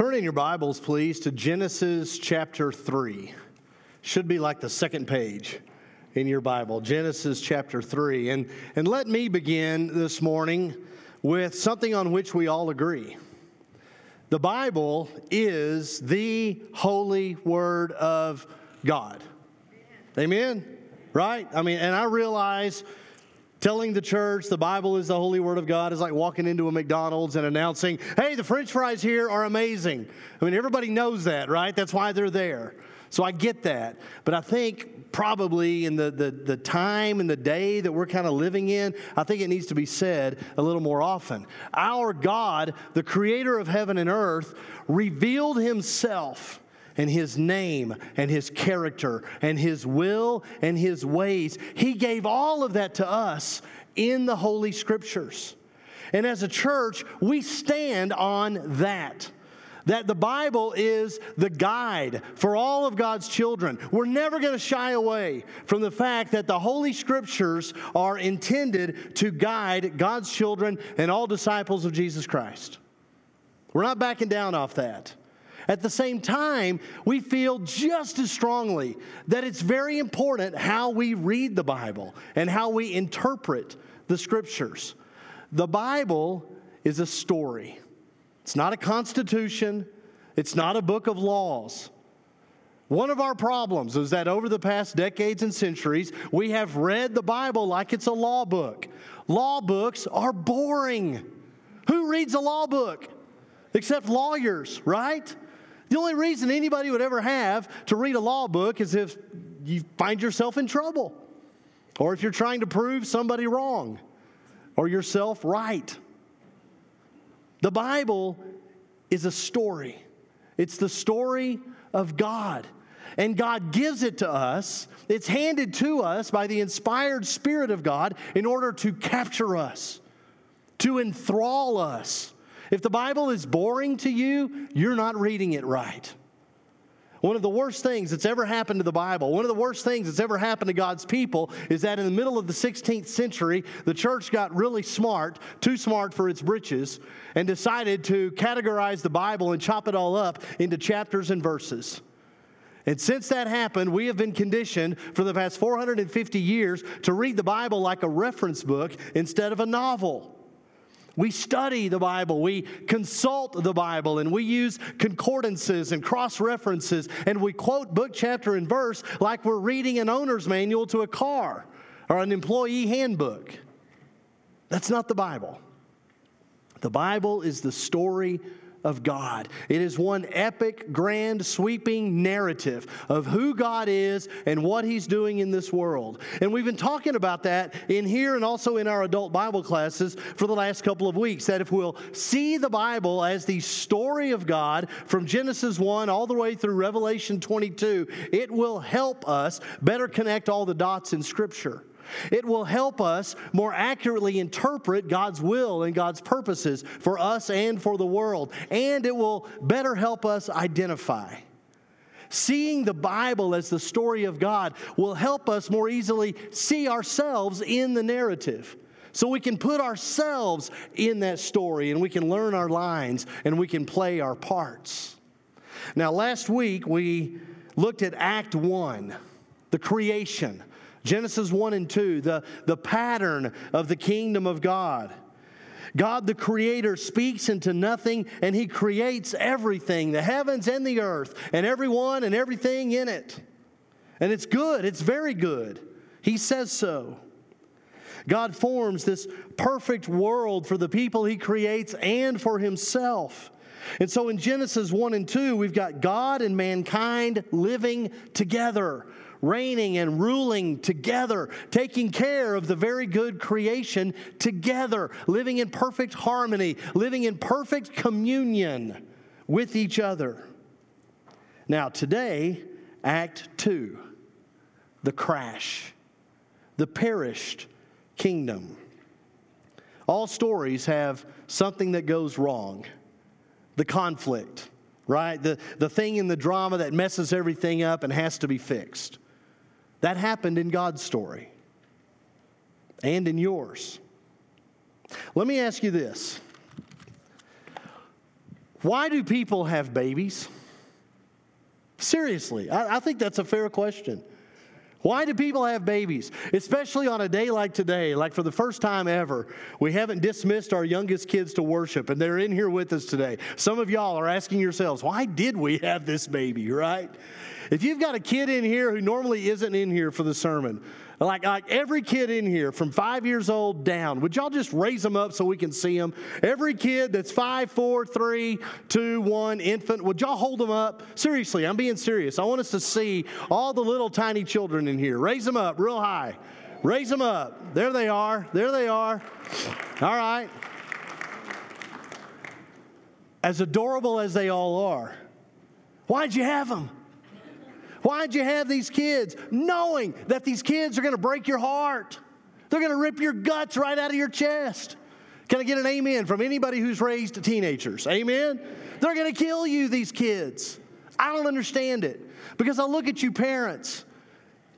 Turn in your Bibles, please, to Genesis chapter 3. Should be like the second page in your Bible, Genesis chapter 3. And, and let me begin this morning with something on which we all agree. The Bible is the holy word of God. Amen? Right? I mean, and I realize telling the church the Bible is the holy word of God is like walking into a McDonald's and announcing, hey, the french fries here are amazing. I mean, everybody knows that, right? That's why they're there. So I get that. But I think probably in the, the, the time and the day that we're kind of living in, I think it needs to be said a little more often. Our God, the creator of heaven and earth, revealed himself and his name and his character and his will and his ways. He gave all of that to us in the Holy Scriptures. And as a church, we stand on that. That the Bible is the guide for all of God's children. We're never going to shy away from the fact that the Holy Scriptures are intended to guide God's children and all disciples of Jesus Christ. We're not backing down off that. At the same time, we feel just as strongly that it's very important how we read the Bible and how we interpret the scriptures. The Bible is a story, it's not a constitution, it's not a book of laws. One of our problems is that over the past decades and centuries, we have read the Bible like it's a law book. Law books are boring. Who reads a law book? Except lawyers, right? The only reason anybody would ever have to read a law book is if you find yourself in trouble, or if you're trying to prove somebody wrong, or yourself right. The Bible is a story, it's the story of God. And God gives it to us. It's handed to us by the inspired Spirit of God in order to capture us, to enthrall us if the Bible is boring to you, you're not reading it right. One of the worst things that's ever happened to the Bible, one of the worst things that's ever happened to God's people, is that in the middle of the 16th century, the church got really smart, too smart for its britches, and decided to categorize the Bible and chop it all up into chapters and verses. And since that happened, we have been conditioned for the past 450 years to read the Bible like a reference book instead of a novel. We study the Bible, we consult the Bible, and we use concordances and cross references, and we quote book, chapter, and verse like we're reading an owner's manual to a car or an employee handbook. That's not the Bible. The Bible is the story of God. It is one epic, grand, sweeping narrative of who God is and what He's doing in this world. And we've been talking about that in here and also in our adult Bible classes for the last couple of weeks. That if we'll see the Bible as the story of God from Genesis 1 all the way through Revelation 22, it will help us better connect all the dots in Scripture. It will help us more accurately interpret God's will and God's purposes for us and for the world. And it will better help us identify. Seeing the Bible as the story of God will help us more easily see ourselves in the narrative. So we can put ourselves in that story and we can learn our lines and we can play our parts. Now, last week we looked at Act 1, the creation. Genesis 1 and 2, the, the pattern of the kingdom of God. God the Creator speaks into nothing and He creates everything, the heavens and the earth, and everyone and everything in it. And it's good, it's very good. He says so. God forms this perfect world for the people He creates and for Himself. And so in Genesis 1 and 2, we've got God and mankind living together, reigning and ruling together, taking care of the very good creation together, living in perfect harmony, living in perfect communion with each other. Now, today, Act 2, the crash, the perished kingdom. All stories have something that goes wrong the conflict, right? The, the thing in the drama that messes everything up and has to be fixed. That happened in God's story and in yours. Let me ask you this Why do people have babies? Seriously, I, I think that's a fair question. Why do people have babies? Especially on a day like today, like for the first time ever, we haven't dismissed our youngest kids to worship, and they're in here with us today. Some of y'all are asking yourselves, why did we have this baby, right? If you've got a kid in here who normally isn't in here for the sermon, like, like every kid in here from five years old down, would y'all just raise them up so we can see them? Every kid that's five, four, three, two, one, infant, would y'all hold them up? Seriously, I'm being serious. I want us to see all the little tiny children in here. Raise them up real high. Raise them up. There they are. There they are. All right. As adorable as they all are, why'd you have them? Why'd you have these kids? Knowing that these kids are going to break your heart. They're going to rip your guts right out of your chest. Can I get an amen from anybody who's raised teenagers? Amen? They're going to kill you, these kids. I don't understand it because I look at you, parents,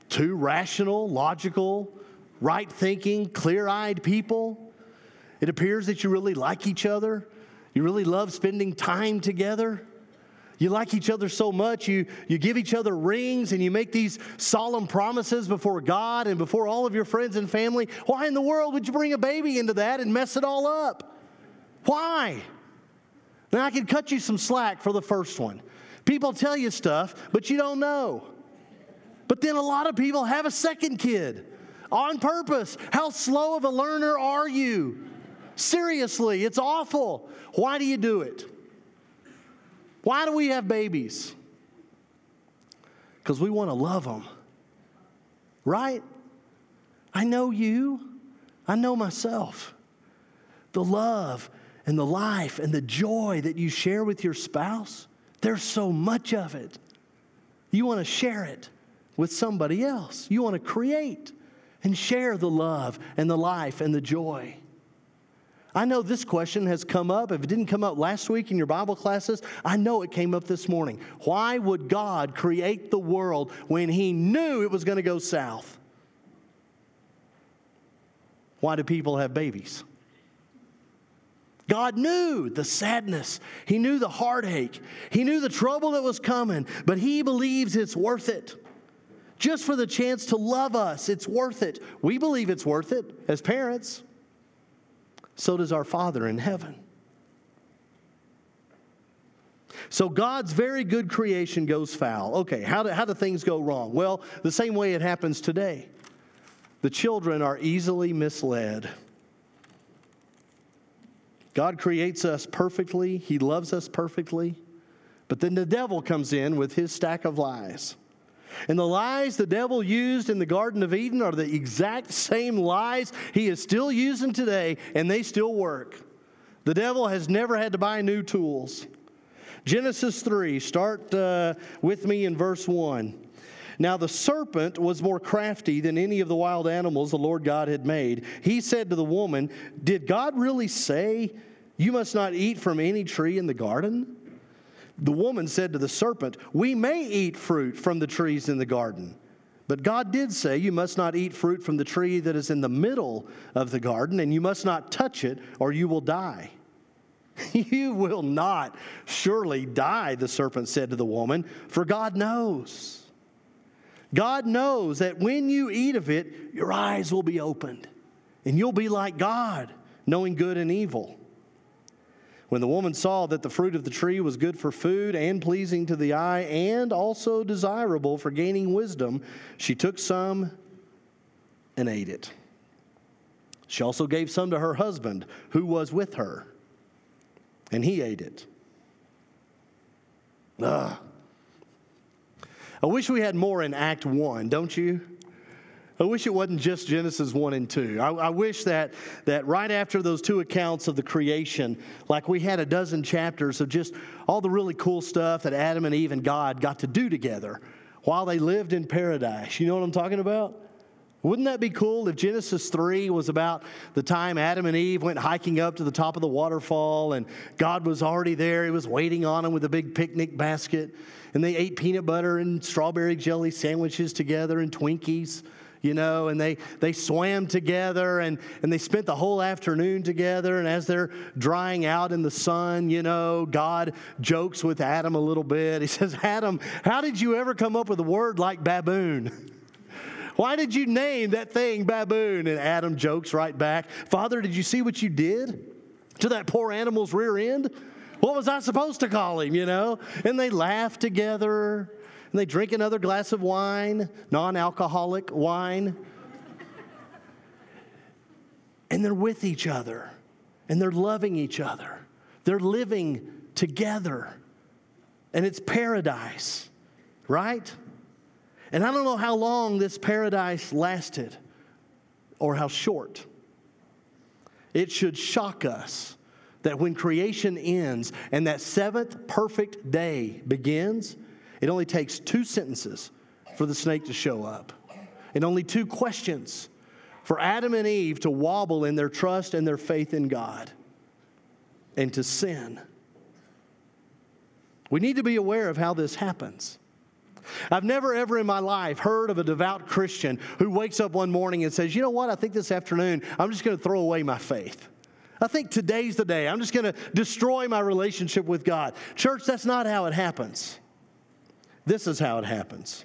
two rational, logical, right thinking, clear eyed people. It appears that you really like each other, you really love spending time together. You like each other so much, you, you give each other rings and you make these solemn promises before God and before all of your friends and family. Why in the world would you bring a baby into that and mess it all up? Why? Now, I can cut you some slack for the first one. People tell you stuff, but you don't know. But then a lot of people have a second kid on purpose. How slow of a learner are you? Seriously, it's awful. Why do you do it? Why do we have babies? Because we want to love them. Right? I know you. I know myself. The love and the life and the joy that you share with your spouse, there's so much of it. You want to share it with somebody else. You want to create and share the love and the life and the joy. I know this question has come up. If it didn't come up last week in your Bible classes, I know it came up this morning. Why would God create the world when He knew it was going to go south? Why do people have babies? God knew the sadness. He knew the heartache. He knew the trouble that was coming, but He believes it's worth it. Just for the chance to love us, it's worth it. We believe it's worth it as parents so does our Father in heaven. So God's very good creation goes foul. Okay, how do, how do things go wrong? Well, the same way it happens today. The children are easily misled. God creates us perfectly, He loves us perfectly, but then the devil comes in with his stack of lies. And the lies the devil used in the Garden of Eden are the exact same lies he is still using today, and they still work. The devil has never had to buy new tools. Genesis 3, start uh, with me in verse 1. Now the serpent was more crafty than any of the wild animals the Lord God had made. He said to the woman, Did God really say, You must not eat from any tree in the garden? The woman said to the serpent, We may eat fruit from the trees in the garden. But God did say, You must not eat fruit from the tree that is in the middle of the garden, and you must not touch it, or you will die. you will not surely die, the serpent said to the woman, for God knows. God knows that when you eat of it, your eyes will be opened, and you'll be like God, knowing good and evil. When the woman saw that the fruit of the tree was good for food and pleasing to the eye and also desirable for gaining wisdom, she took some and ate it. She also gave some to her husband who was with her, and he ate it. Ugh. I wish we had more in Act 1, don't you? I wish it wasn't just Genesis 1 and 2. I, I, wish that, that right after those two accounts of the creation, like we had a dozen chapters of just all the really cool stuff that Adam and Eve and God got to do together while they lived in paradise. You know what I'm talking about? Wouldn't that be cool if Genesis 3 was about the time Adam and Eve went hiking up to the top of the waterfall and God was already there? He was waiting on them with a big picnic basket and they ate peanut butter and strawberry jelly sandwiches together and Twinkies. You know, and they, they swam together and, and they spent the whole afternoon together. And as they're drying out in the sun, you know, God jokes with Adam a little bit. He says, Adam, how did you ever come up with a word like baboon? Why did you name that thing baboon? And Adam jokes right back, Father, did you see what you did to that poor animal's rear end? What was I supposed to call him, you know? And they laugh together and they drink another glass of wine, non alcoholic wine. and they're with each other and they're loving each other. They're living together. And it's paradise, right? And I don't know how long this paradise lasted or how short. It should shock us that when creation ends and that seventh perfect day begins, it only takes two sentences for the snake to show up, and only two questions for Adam and Eve to wobble in their trust and their faith in God and to sin. We need to be aware of how this happens. I've never ever in my life heard of a devout Christian who wakes up one morning and says, You know what? I think this afternoon I'm just going to throw away my faith. I think today's the day. I'm just going to destroy my relationship with God. Church, that's not how it happens. This is how it happens.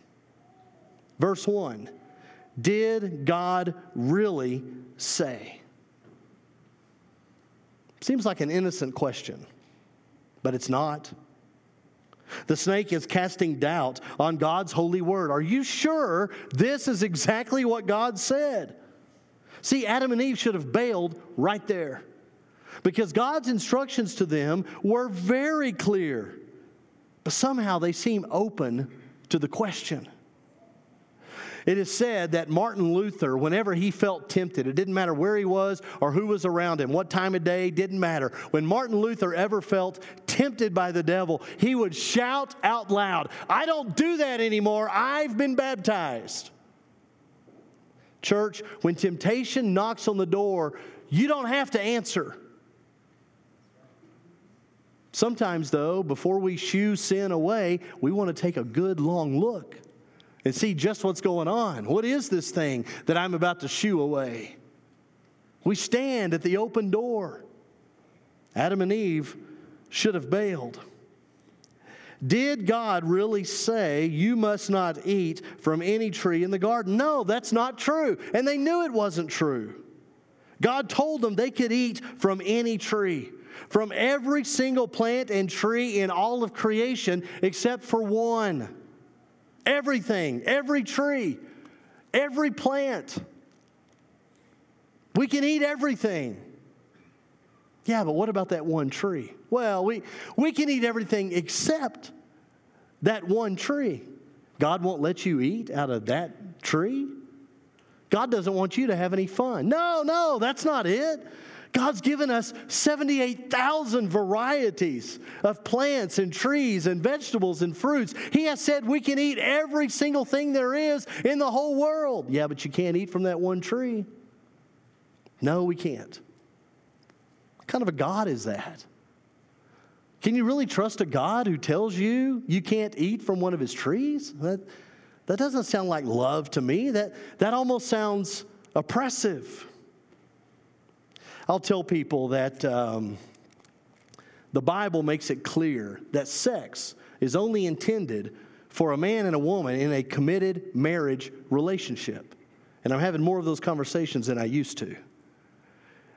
Verse 1 Did God really say? Seems like an innocent question, but it's not. The snake is casting doubt on God's holy word. Are you sure this is exactly what God said? See, Adam and Eve should have bailed right there because God's instructions to them were very clear. But somehow they seem open to the question. It is said that Martin Luther, whenever he felt tempted, it didn't matter where he was or who was around him, what time of day, didn't matter. When Martin Luther ever felt tempted by the devil, he would shout out loud, I don't do that anymore. I've been baptized. Church, when temptation knocks on the door, you don't have to answer. Sometimes, though, before we shoo sin away, we want to take a good long look and see just what's going on. What is this thing that I'm about to shoo away? We stand at the open door. Adam and Eve should have bailed. Did God really say, You must not eat from any tree in the garden? No, that's not true. And they knew it wasn't true. God told them they could eat from any tree from every single plant and tree in all of creation except for one. Everything, every tree, every plant. We can eat everything. Yeah, but what about that one tree? Well, we, we can eat everything except that one tree. God won't let you eat out of that tree. God doesn't want you to have any fun. No, no, that's not it. God's given us 78,000 varieties of plants and trees and vegetables and fruits. He has said we can eat every single thing there is in the whole world. Yeah, but you can't eat from that one tree. No, we can't. What kind of a God is that? Can you really trust a God who tells you you can't eat from one of his trees? That, that doesn't sound like love to me. That, that almost sounds oppressive. I'll tell people that um, the Bible makes it clear that sex is only intended for a man and a woman in a committed marriage relationship. And I'm having more of those conversations than I used to.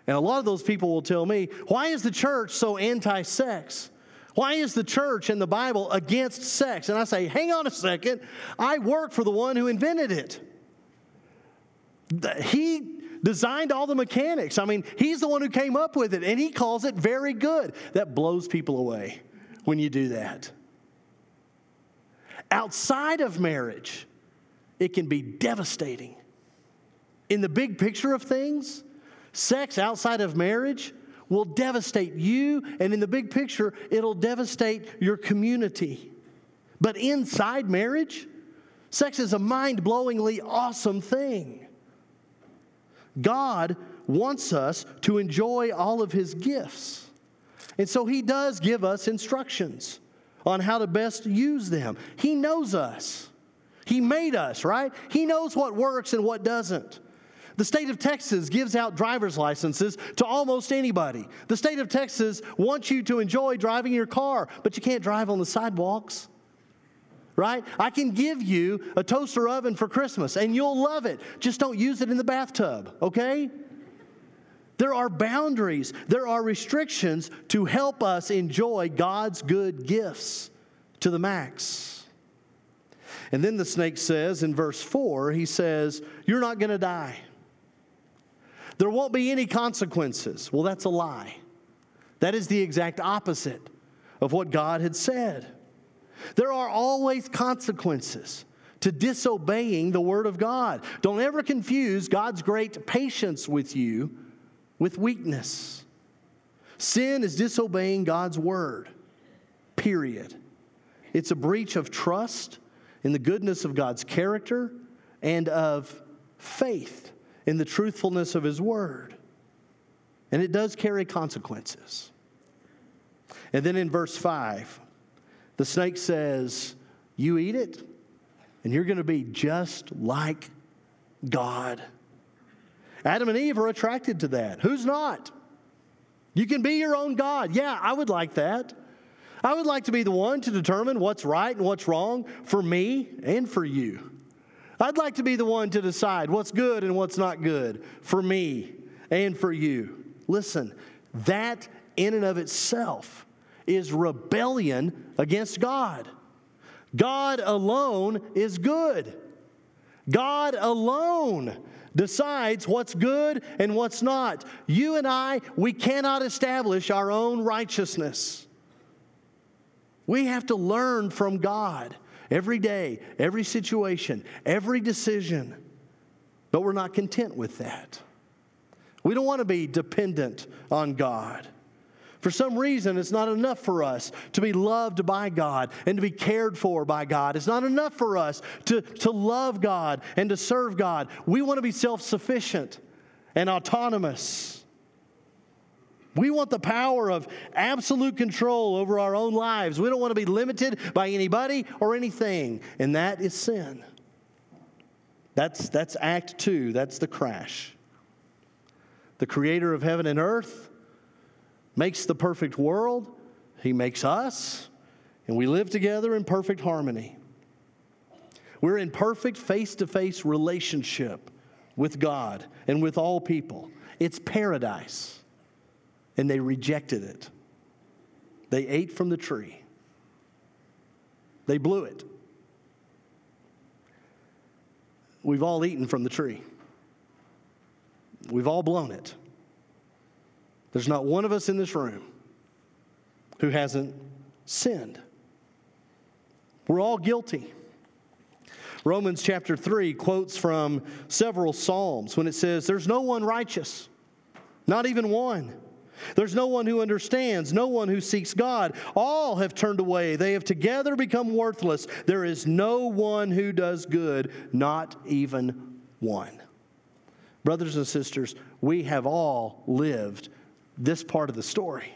And a lot of those people will tell me, why is the church so anti sex? Why is the church and the Bible against sex? And I say, hang on a second. I work for the one who invented it. He designed all the mechanics. I mean, he's the one who came up with it, and he calls it very good. That blows people away when you do that. Outside of marriage, it can be devastating. In the big picture of things, sex outside of marriage will devastate you, and in the big picture, it'll devastate your community. But inside marriage, sex is a mind blowingly awesome thing. God wants us to enjoy all of His gifts. And so He does give us instructions on how to best use them. He knows us, He made us, right? He knows what works and what doesn't. The state of Texas gives out driver's licenses to almost anybody. The state of Texas wants you to enjoy driving your car, but you can't drive on the sidewalks. Right? I can give you a toaster oven for Christmas and you'll love it. Just don't use it in the bathtub, okay? There are boundaries, there are restrictions to help us enjoy God's good gifts to the max. And then the snake says in verse 4, he says, You're not going to die. There won't be any consequences. Well, that's a lie. That is the exact opposite of what God had said. There are always consequences to disobeying the Word of God. Don't ever confuse God's great patience with you with weakness. Sin is disobeying God's Word, period. It's a breach of trust in the goodness of God's character and of faith in the truthfulness of His Word. And it does carry consequences. And then in verse 5, the snake says, You eat it, and you're going to be just like God. Adam and Eve are attracted to that. Who's not? You can be your own God. Yeah, I would like that. I would like to be the one to determine what's right and what's wrong for me and for you. I'd like to be the one to decide what's good and what's not good for me and for you. Listen, that in and of itself is rebellion against God. God alone is good. God alone decides what's good and what's not. You and I, we cannot establish our own righteousness. We have to learn from God every day, every situation, every decision. But we're not content with that. We don't want to be dependent on God. For some reason, it's not enough for us to be loved by God and to be cared for by God. It's not enough for us to, to love God and to serve God. We want to be self sufficient and autonomous. We want the power of absolute control over our own lives. We don't want to be limited by anybody or anything, and that is sin. That's, that's Act Two, that's the crash. The creator of heaven and earth makes the perfect world, He makes us, and we live together in perfect harmony. We're in perfect face to face relationship with God and with all people. It's paradise and they rejected it. They ate from the tree, they blew it. We've all eaten from the tree, we've all blown it. There's not one of us in this room who hasn't sinned. We're all guilty. Romans chapter 3 quotes from several Psalms when it says, There's no one righteous, not even one. There's no one who understands, no one who seeks God. All have turned away. They have together become worthless. There is no one who does good, not even one. Brothers and sisters, we have all lived this part of the story.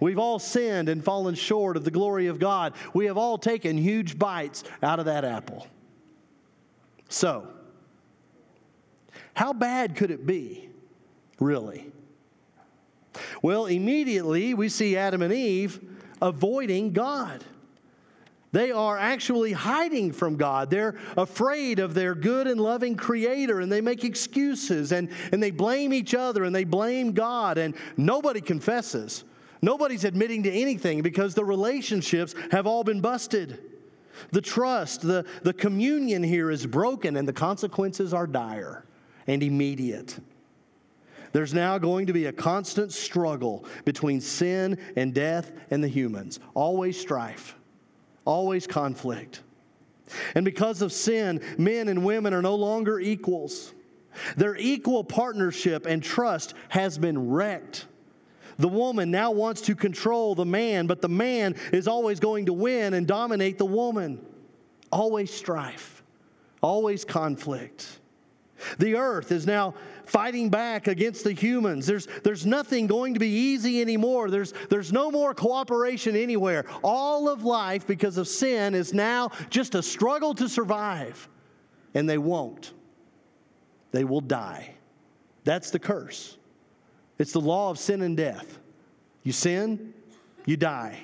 We've all sinned and fallen short of the glory of God. We have all taken huge bites out of that apple. So, how bad could it be, really? Well, immediately we see Adam and Eve avoiding God. They are actually hiding from God. They're afraid of their good and loving Creator, and they make excuses and, and they blame each other and they blame God, and nobody confesses. Nobody's admitting to anything because the relationships have all been busted. The trust, the, the communion here is broken, and the consequences are dire and immediate. There's now going to be a constant struggle between sin and death and the humans. Always strife, always conflict. And because of sin, men and women are no longer equals. Their equal partnership and trust has been wrecked. The woman now wants to control the man, but the man is always going to win and dominate the woman. Always strife, always conflict. The earth is now fighting back against the humans. There's, there's nothing going to be easy anymore. There's, there's no more cooperation anywhere. All of life, because of sin, is now just a struggle to survive. And they won't. They will die. That's the curse. It's the law of sin and death. You sin, you die.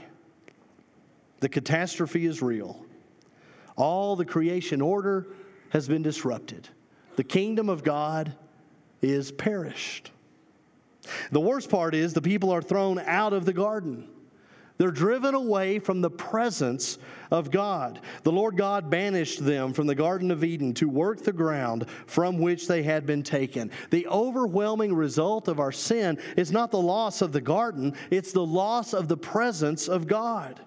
The catastrophe is real. All the creation order has been disrupted. The kingdom of God is perished. The worst part is the people are thrown out of the garden. They're driven away from the presence of God. The Lord God banished them from the Garden of Eden to work the ground from which they had been taken. The overwhelming result of our sin is not the loss of the garden, it's the loss of the presence of God.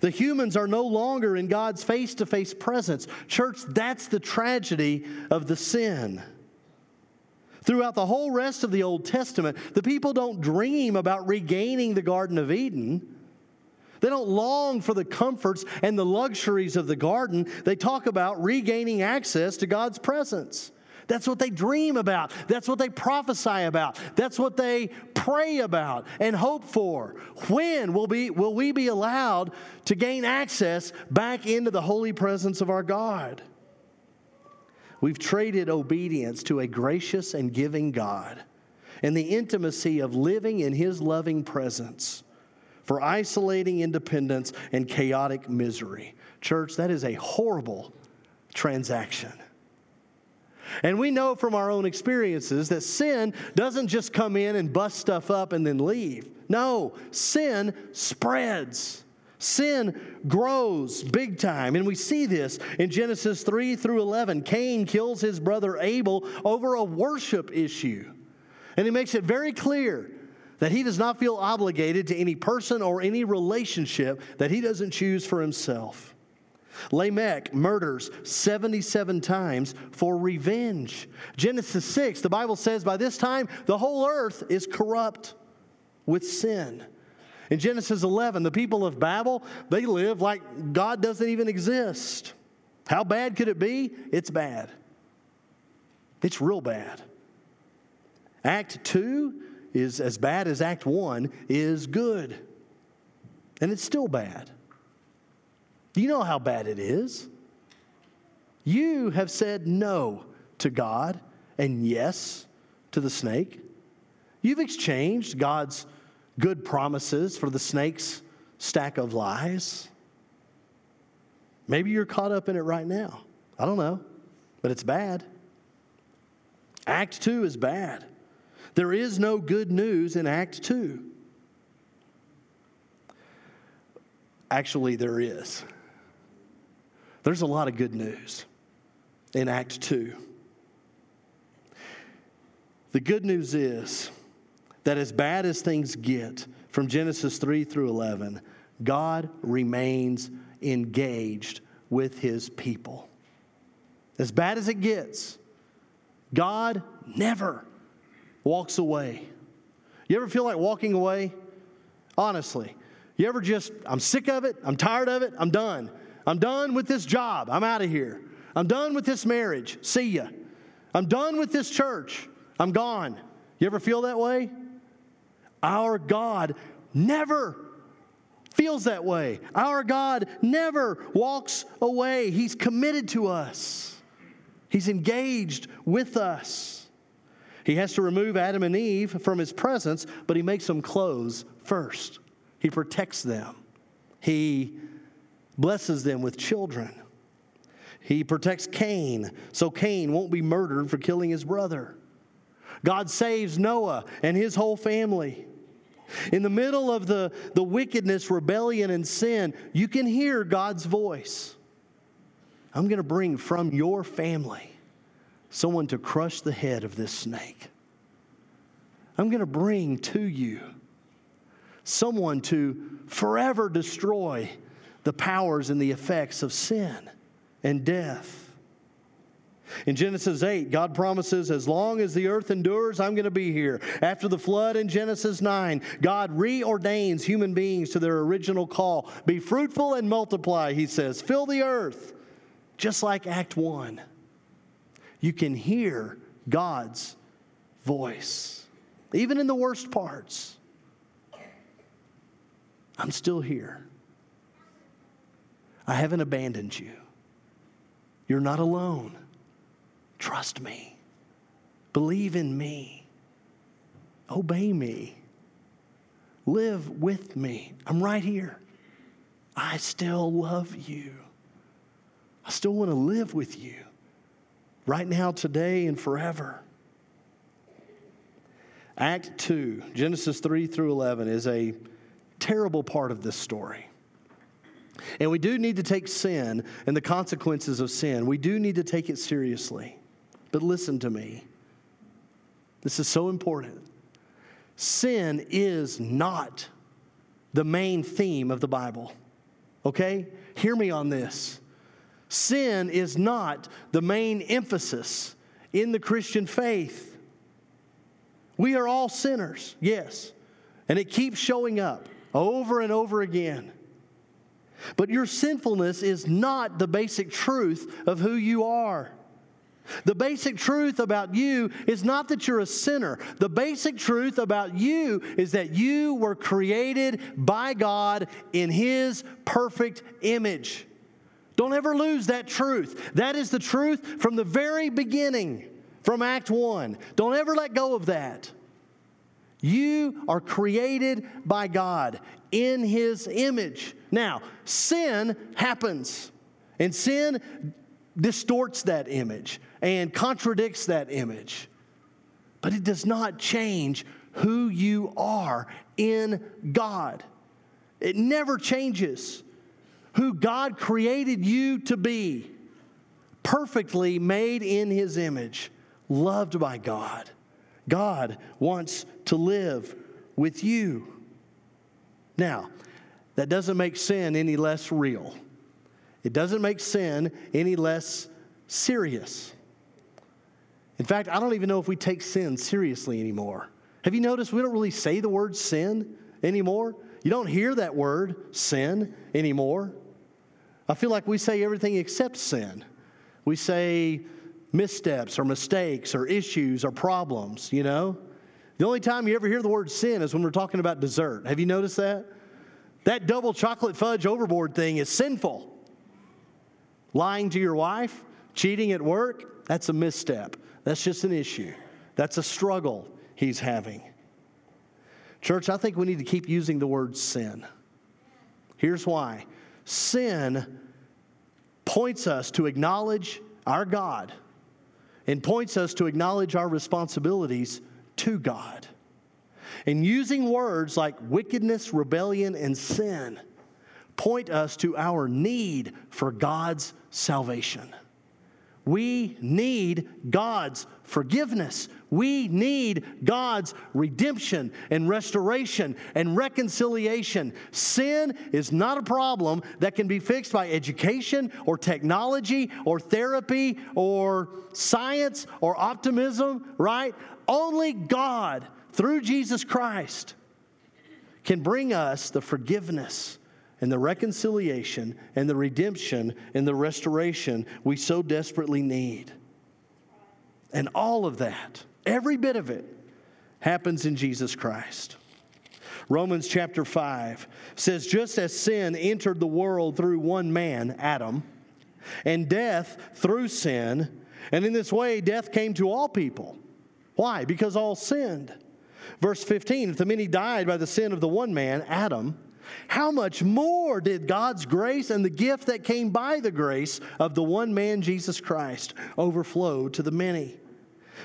The humans are no longer in God's face to face presence. Church, that's the tragedy of the sin. Throughout the whole rest of the Old Testament, the people don't dream about regaining the Garden of Eden. They don't long for the comforts and the luxuries of the garden. They talk about regaining access to God's presence. That's what they dream about. That's what they prophesy about. That's what they pray about and hope for. When will, be, will we be allowed to gain access back into the holy presence of our God? We've traded obedience to a gracious and giving God and the intimacy of living in His loving presence for isolating independence and chaotic misery. Church, that is a horrible transaction. And we know from our own experiences that sin doesn't just come in and bust stuff up and then leave. No, sin spreads. Sin grows big time. And we see this in Genesis 3 through 11. Cain kills his brother Abel over a worship issue. And he makes it very clear that he does not feel obligated to any person or any relationship that he doesn't choose for himself. Lamech murders 77 times for revenge. Genesis 6, the Bible says by this time the whole earth is corrupt with sin. In Genesis 11, the people of Babel, they live like God doesn't even exist. How bad could it be? It's bad. It's real bad. Act 2 is as bad as Act 1 is good. And it's still bad. You know how bad it is? You have said no to God and yes to the snake. You've exchanged God's good promises for the snake's stack of lies. Maybe you're caught up in it right now. I don't know, but it's bad. Act 2 is bad. There is no good news in Act 2. Actually, there is. There's a lot of good news in Act 2. The good news is that as bad as things get from Genesis 3 through 11, God remains engaged with his people. As bad as it gets, God never walks away. You ever feel like walking away? Honestly. You ever just, I'm sick of it, I'm tired of it, I'm done. I'm done with this job. I'm out of here. I'm done with this marriage. See ya. I'm done with this church. I'm gone. You ever feel that way? Our God never feels that way. Our God never walks away. He's committed to us, He's engaged with us. He has to remove Adam and Eve from His presence, but He makes them close first. He protects them. He blesses them with children. He protects Cain, so Cain won't be murdered for killing his brother. God saves Noah and his whole family. In the middle of the, the wickedness, rebellion, and sin, you can hear God's voice. I'm going to bring from your family someone to crush the head of this snake. I'm going to bring to you someone to forever destroy the powers and the effects of sin and death. In Genesis 8, God promises, as long as the earth endures, I'm going to be here. After the flood in Genesis 9, God reordains human beings to their original call. Be fruitful and multiply, he says. Fill the earth, just like Act 1. you can hear God's voice, even in the worst parts. I'm still here. I haven't abandoned you. You're not alone. Trust me. Believe in me. Obey me. Live with me. I'm right here. I still love you. I still want to live with you right now, today, and forever. Act 2, Genesis 3 through 11, is a terrible part of this story. And we do need to take sin and the consequences of sin. We do need to take it seriously. But listen to me. This is so important. Sin is not the main theme of the Bible. Okay? Hear me on this. Sin is not the main emphasis in the Christian faith. We are all sinners, yes, and it keeps showing up over and over again. But your sinfulness is not the basic truth of who you are. The basic truth about you is not that you're a sinner. The basic truth about you is that you were created by God in His perfect image. Don't ever lose that truth. That is the truth from the very beginning, from Act 1. Don't ever let go of that. You are created by God in His image. Now, sin happens, and sin distorts that image and contradicts that image. But it does not change who you are in God. It never changes who God created you to be, perfectly made in His image, loved by God. God wants to live with you. Now, that doesn't make sin any less real. It doesn't make sin any less serious. In fact, I don't even know if we take sin seriously anymore. Have you noticed we don't really say the word sin anymore? You don't hear that word, sin, anymore. I feel like we say everything except sin. We say missteps or mistakes or issues or problems, you know? The only time you ever hear the word sin is when we're talking about dessert. Have you noticed that? That double chocolate fudge overboard thing is sinful. Lying to your wife, cheating at work, that's a misstep. That's just an issue. That's a struggle he's having. Church, I think we need to keep using the word sin. Here's why sin points us to acknowledge our God and points us to acknowledge our responsibilities to God. And using words like wickedness, rebellion, and sin point us to our need for God's salvation. We need God's forgiveness. We need God's redemption and restoration and reconciliation. Sin is not a problem that can be fixed by education or technology or therapy or science or optimism, right? Only God, through Jesus Christ, can bring us the forgiveness and the reconciliation and the redemption and the restoration we so desperately need. And all of that, every bit of it, happens in Jesus Christ. Romans chapter 5 says, Just as sin entered the world through one man, Adam, and death through sin, and in this way death came to all people. Why? Because all sinned. Verse 15 If the many died by the sin of the one man, Adam, how much more did God's grace and the gift that came by the grace of the one man, Jesus Christ, overflow to the many?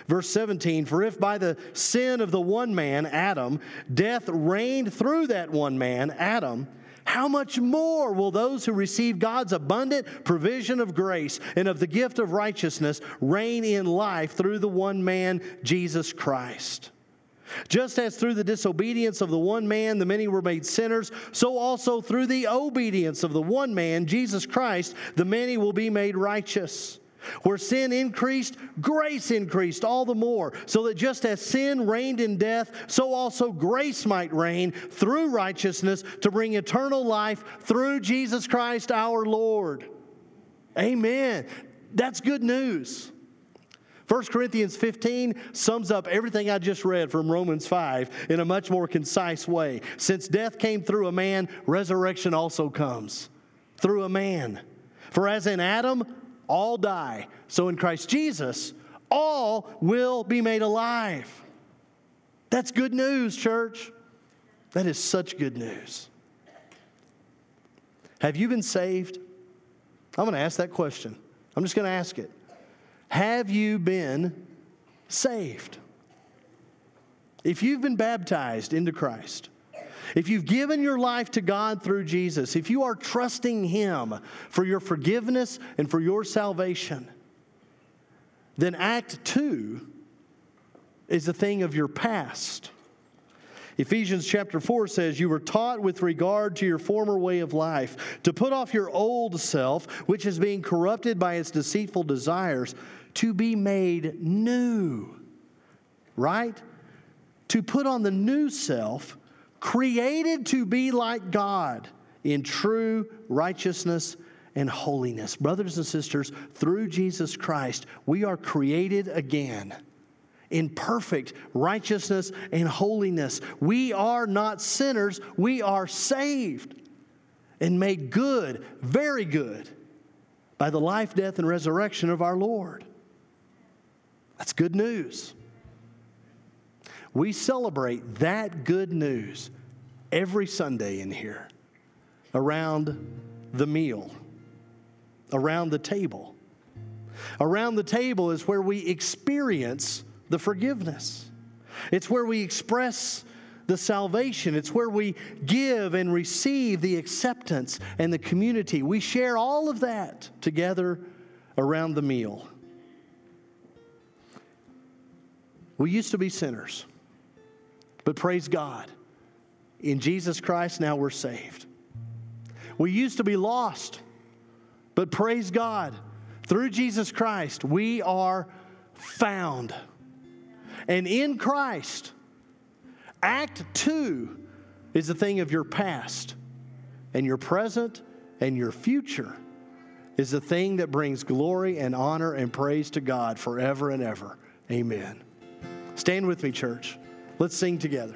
Verse 17 For if by the sin of the one man, Adam, death reigned through that one man, Adam, how much more will those who receive God's abundant provision of grace and of the gift of righteousness reign in life through the one man, Jesus Christ? Just as through the disobedience of the one man the many were made sinners, so also through the obedience of the one man, Jesus Christ, the many will be made righteous. Where sin increased, grace increased all the more, so that just as sin reigned in death, so also grace might reign through righteousness to bring eternal life through Jesus Christ our Lord. Amen. That's good news. 1 Corinthians 15 sums up everything I just read from Romans 5 in a much more concise way. Since death came through a man, resurrection also comes through a man. For as in Adam, all die, so in Christ Jesus, all will be made alive. That's good news, church. That is such good news. Have you been saved? I'm going to ask that question. I'm just going to ask it. Have you been saved? If you've been baptized into Christ, if you've given your life to God through Jesus, if you are trusting Him for your forgiveness and for your salvation, then Act 2 is a thing of your past. Ephesians chapter 4 says, You were taught with regard to your former way of life to put off your old self, which is being corrupted by its deceitful desires to be made new. Right? To put on the new self, created to be like God in true righteousness and holiness. Brothers and sisters, through Jesus Christ, we are created again in perfect righteousness and holiness. We are not sinners, we are saved and made good, very good, by the life, death, and resurrection of our Lord. That's good news. We celebrate that good news every Sunday in here around the meal, around the table. Around the table is where we experience the forgiveness, it's where we express the salvation. It's where we give and receive the acceptance and the community. We share all of that together around the meal. We used to be sinners, but praise God. In Jesus Christ, now we're saved. We used to be lost, but praise God. Through Jesus Christ, we are found. And in Christ, Act two is a thing of your past, and your present and your future is the thing that brings glory and honor and praise to God forever and ever. Amen. Stand with me, church. Let's sing together.